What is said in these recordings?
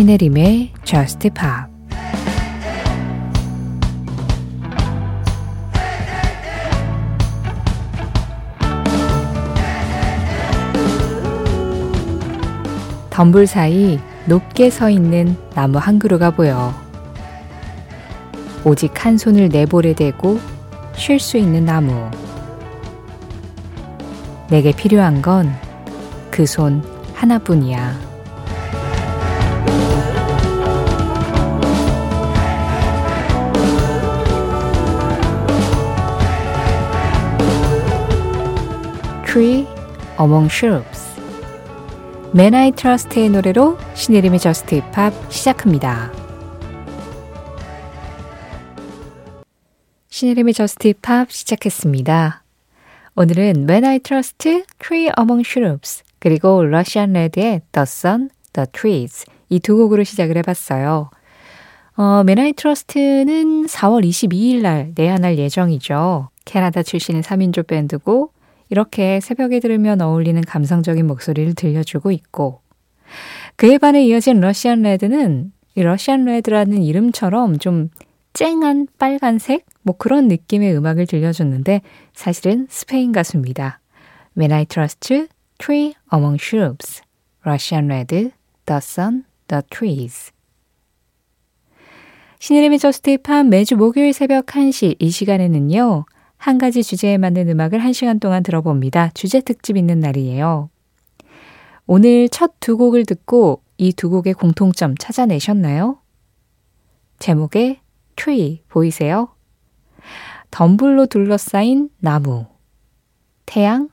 신혜림의 Just Pop 덤불 사이 높게 서 있는 나무 한 그루가 보여. 오직 한 손을 내볼에 대고 쉴 수 있는 나무. 내게 필요한 건 그 손 하나뿐이야. Tree Among Shrubs Men I Trust의 노래로 신혜림의 Just Pop 시작합니다. 신혜림의 Just Pop 시작했습니다. 오늘은 When I Trust, Tree Among Shrubs 그리고 Russian Red의 The Sun, The Trees 이 두 곡으로 시작을 해봤어요. 어, When I Trust는 4월 22일 날 내한할 예정이죠. 캐나다 출신의 3인조 밴드고 이렇게 새벽에 들으면 어울리는 감성적인 목소리를 들려주고 있고 그에 반해 이어진 러시안 레드는 이 러시안 레드라는 이름처럼 좀 쨍한 빨간색 뭐 그런 느낌의 음악을 들려줬는데 사실은 스페인 가수입니다. When I Trust, Tree Among Shrubs, Russian Red, The Sun, The Trees 신의림의 저스트 힙합 매주 목요일 새벽 1시 이 시간에는요. 한 가지 주제에 맞는 음악을 한 시간 동안 들어봅니다. 주제 특집 있는 날이에요. 오늘 첫 두 곡을 듣고 이 두 곡의 공통점 찾아내셨나요? 제목에 tree 보이세요? 덤불로 둘러싸인 나무, 태양,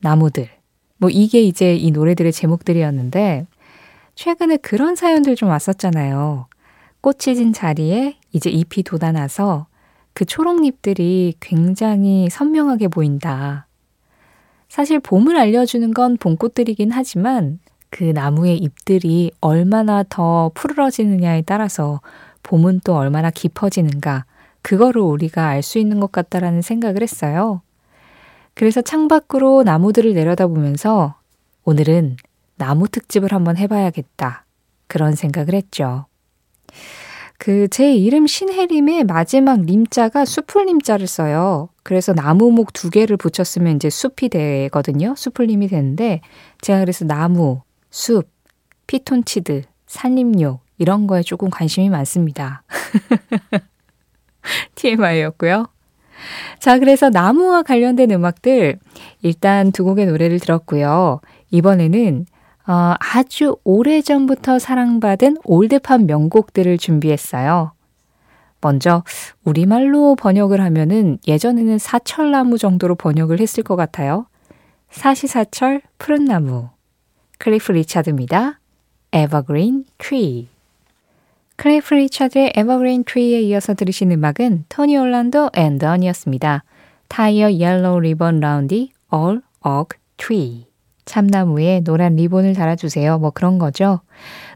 나무들. 뭐 이게 이제 이 노래들의 제목들이었는데 최근에 그런 사연들 좀 왔었잖아요. 꽃이 진 자리에 이제 잎이 돋아나서 그 초록잎들이 굉장히 선명하게 보인다. 사실 봄을 알려주는 건 봄꽃들이긴 하지만 그 나무의 잎들이 얼마나 더 푸르러지느냐에 따라서 봄은 또 얼마나 깊어지는가, 그거를 우리가 알 수 있는 것 같다라는 생각을 했어요. 그래서 창밖으로 나무들을 내려다보면서 오늘은 나무 특집을 한번 해봐야겠다. 그런 생각을 했죠. 그 제 이름 신혜림의 마지막 림자가 수풀림자를 써요. 그래서 나무목 두 개를 붙였으면 이제 숲이 되거든요. 수풀림이 되는데 제가 그래서 나무, 숲, 피톤치드, 산림욕 이런 거에 조금 관심이 많습니다. TMI였고요. 자, 그래서 나무와 관련된 음악들 일단 두 곡의 노래를 들었고요. 이번에는 어, 아주 오래전부터 사랑받은 올드팝 명곡들을 준비했어요. 먼저 우리말로 번역을 하면은 예전에는 사철나무 정도로 번역을 했을 것 같아요. 사시사철 푸른 나무. 클리프 리차드입니다. Evergreen Tree. 클리프 리차드의 Evergreen Tree에 이어서 들으신 음악은 토니 올란도 앤 던이었습니다. 타이어 옐로우 리본 라운디 All Oak Tree. 참나무에 노란 리본을 달아주세요. 뭐 그런 거죠.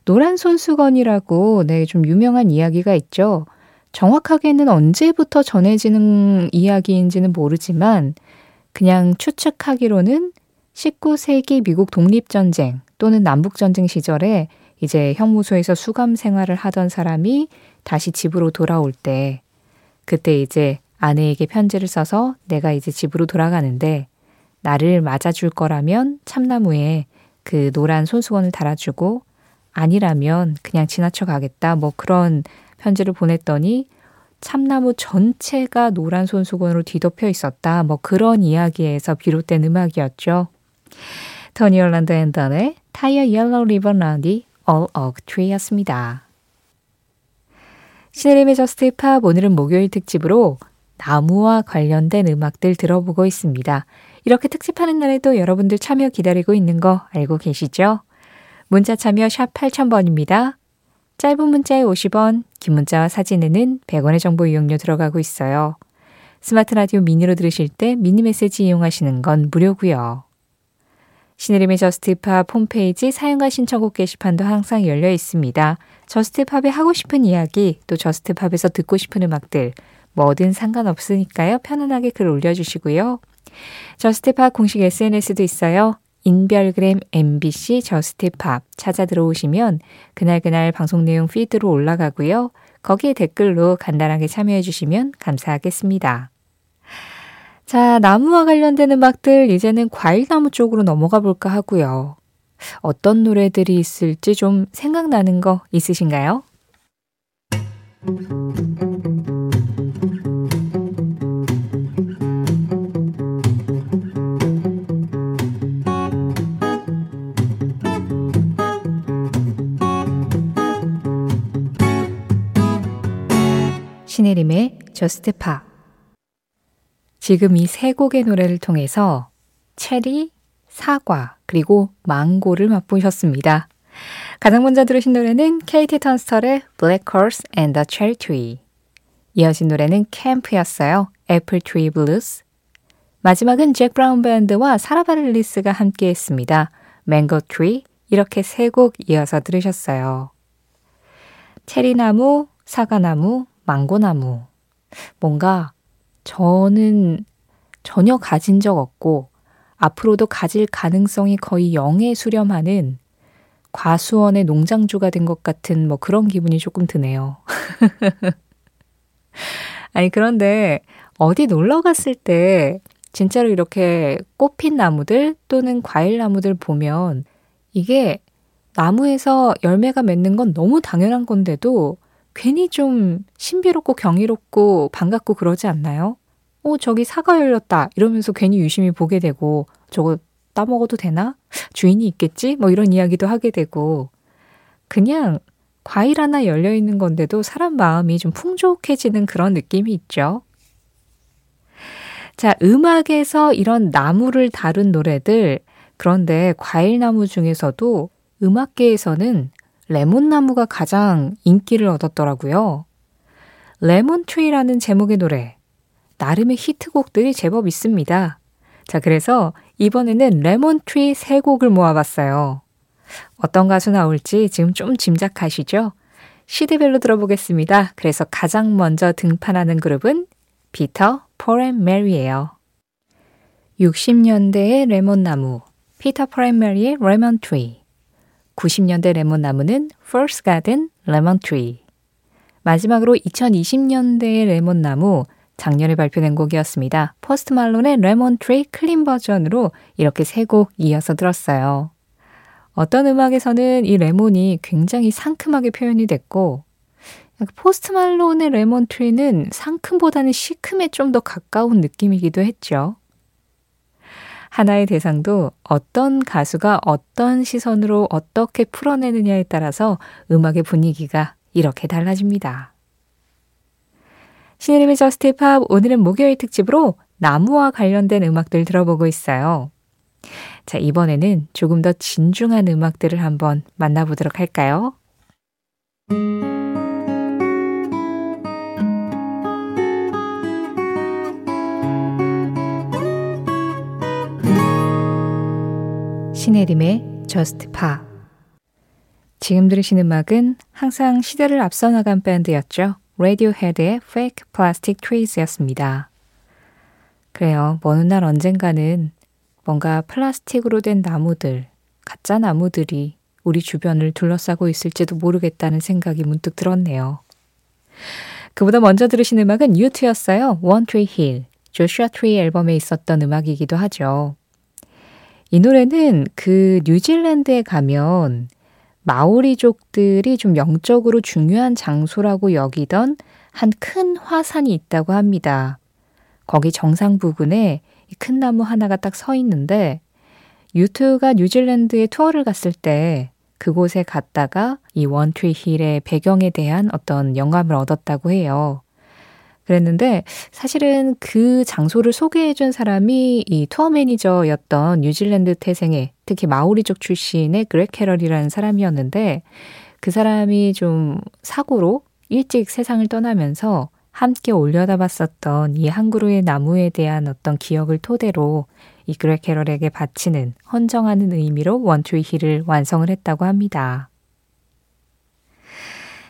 노란 손수건이라고 네, 좀 유명한 이야기가 있죠. 정확하게는 언제부터 전해지는 이야기인지는 모르지만 그냥 추측하기로는 19세기 미국 독립전쟁 또는 남북전쟁 시절에 이제 형무소에서 수감 생활을 하던 사람이 다시 집으로 돌아올 때 그때 이제 아내에게 편지를 써서 내가 이제 집으로 돌아가는데 나를 맞아줄 거라면 참나무에 그 노란 손수건을 달아주고 아니라면 그냥 지나쳐 가겠다. 뭐 그런 편지를 보냈더니 참나무 전체가 노란 손수건으로 뒤덮여 있었다. 뭐 그런 이야기에서 비롯된 음악이었죠. 토니 얼란드 앤던의 타이어 옐로우 리본 라운디 All Oak Tree였습니다. 신혜림의 Just Pop 오늘은 식목일 특집으로 나무와 관련된 음악들 들어보고 있습니다. 이렇게 특집하는 날에도 여러분들 참여 기다리고 있는 거 알고 계시죠? 문자 참여 샵 8000번입니다. 짧은 문자에 50원, 긴 문자와 사진에는 100원의 정보 이용료 들어가고 있어요. 스마트 라디오 미니로 들으실 때 미니 메시지 이용하시는 건 무료고요. 신혜림의 Just Pop 홈페이지 사연과 신청곡 게시판도 항상 열려 있습니다. Just Pop에 하고 싶은 이야기, 또 Just Pop에서 듣고 싶은 음악들, 뭐든 상관없으니까요. 편안하게 글 올려주시고요. Just Pop 공식 SNS도 있어요. 인별그램 MBC Just Pop 찾아 들어오시면 그날그날 방송 내용 피드로 올라가고요. 거기에 댓글로 간단하게 참여해 주시면 감사하겠습니다. 자, 나무와 관련된 음악들 이제는 과일나무 쪽으로 넘어가 볼까 하고요. 어떤 노래들이 있을지 좀 생각나는 거 있으신가요? 신혜림의 Just Pop 지금 이 세 곡의 노래를 통해서 체리, 사과, 그리고 망고를 맛보셨습니다. 가장 먼저 들으신 노래는 케이티 턴스털의 Black Horse and the Cherry Tree. 이어진 노래는 캠프였어요. Apple Tree Blues. 마지막은 잭 브라운 밴드와 사라 바렐리스가 함께 했습니다. Mango Tree. 이렇게 세 곡 이어서 들으셨어요. 체리나무, 사과나무, 망고나무. 뭔가 저는 전혀 가진 적 없고 앞으로도 가질 가능성이 거의 0에 수렴하는 과수원의 농장주가 된 것 같은 뭐 그런 기분이 조금 드네요. 아니, 그런데 어디 놀러 갔을 때 진짜로 이렇게 꽃핀 나무들 또는 과일 나무들 보면 이게 나무에서 열매가 맺는 건 너무 당연한 건데도 괜히 좀 신비롭고 경이롭고 반갑고 그러지 않나요? 어, 저기 사과 열렸다. 이러면서 괜히 유심히 보게 되고, 저거 따먹어도 되나? 주인이 있겠지? 뭐 이런 이야기도 하게 되고, 그냥 과일 하나 열려 있는 건데도 사람 마음이 좀 풍족해지는 그런 느낌이 있죠. 자, 음악에서 이런 나무를 다룬 노래들, 그런데 과일나무 중에서도 음악계에서는 레몬나무가 가장 인기를 얻었더라고요. Lemon Tree라는 제목의 노래. 나름의 히트곡들이 제법 있습니다. 자, 그래서 이번에는 Lemon Tree 세 곡을 모아봤어요. 어떤 가수 나올지 지금 좀 짐작하시죠? 시대별로 들어보겠습니다. 그래서 가장 먼저 등판하는 그룹은 피터, 폴 앤 메리예요. 60년대의 레몬나무, 피터 폴 앤 메리의 Lemon Tree. 90년대 레몬나무는 Fool's Garden Lemon Tree. 마지막으로 2020년대의 레몬나무, 작년에 발표된 곡이었습니다. 포스트 말론의 Lemon Tree clean 버전으로 이렇게 세 곡 이어서 들었어요. 어떤 음악에서는 이 레몬이 굉장히 상큼하게 표현이 됐고, 포스트 말론의 Lemon Tree는 상큼보다는 시큼에 좀 더 가까운 느낌이기도 했죠. 하나의 대상도 어떤 가수가 어떤 시선으로 어떻게 풀어내느냐에 따라서 음악의 분위기가 이렇게 달라집니다. 신혜림의 저스트 팝 오늘은 목요일 특집으로 나무와 관련된 음악들 들어보고 있어요. 자, 이번에는 조금 더 진중한 음악들을 한번 만나보도록 할까요? 신혜림의 Just Pop 지금 들으신 음악은 항상 시대를 앞서 나간 밴드였죠. 라디오헤드의 Fake Plastic Trees였습니다. 그래요. 먼날 언젠가는 뭔가 플라스틱으로 된 나무들, 가짜 나무들이 우리 주변을 둘러싸고 있을지도 모르겠다는 생각이 문득 들었네요. 그보다 먼저 들으신 음악은. One Tree Hill, Joshua Tree 앨범에 있었던 음악이기도 하죠. 이 노래는 그 뉴질랜드에 가면 마오리족들이 좀 영적으로 중요한 장소라고 여기던 한 큰 화산이 있다고 합니다. 거기 정상 부근에 큰 나무 하나가 딱 서 있는데 U2가 뉴질랜드에 투어를 갔을 때 그곳에 갔다가 이 One Tree Hill의 배경에 대한 어떤 영감을 얻었다고 해요. 그랬는데 사실은 그 장소를 소개해준 사람이 이 투어 매니저였던 뉴질랜드 태생의 특히 마오리족 출신의 그렉 캐럴이라는 사람이었는데 그 사람이 좀 사고로 일찍 세상을 떠나면서 함께 올려다봤었던 이 한 그루의 나무에 대한 어떤 기억을 토대로 이 그렉 캐럴에게 바치는 헌정하는 의미로 One Tree Hill을 완성을 했다고 합니다.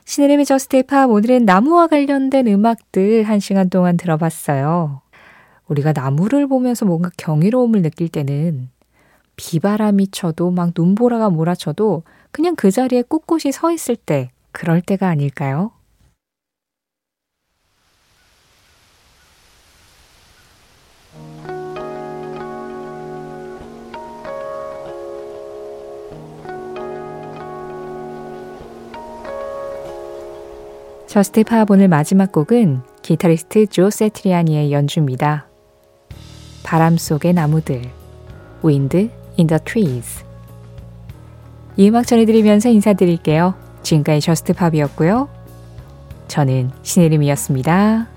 시네림의 저스트 팝 오늘은 나무와 관련된 음악들 한 시간 동안 들어봤어요. 우리가 나무를 보면서 뭔가 경이로움을 느낄 때는 비바람이 쳐도 막 눈보라가 몰아쳐도 그냥 그 자리에 꿋꿋이 서 있을 때 그럴 때가 아닐까요? Just Pop 오늘 마지막 곡은 기타리스트 조 새트리아니의 연주입니다. 바람 속의 나무들 Wind in the Trees 이 음악 전해드리면서 인사드릴게요. 지금까지 Just Pop이었고요. 저는 신혜림이었습니다.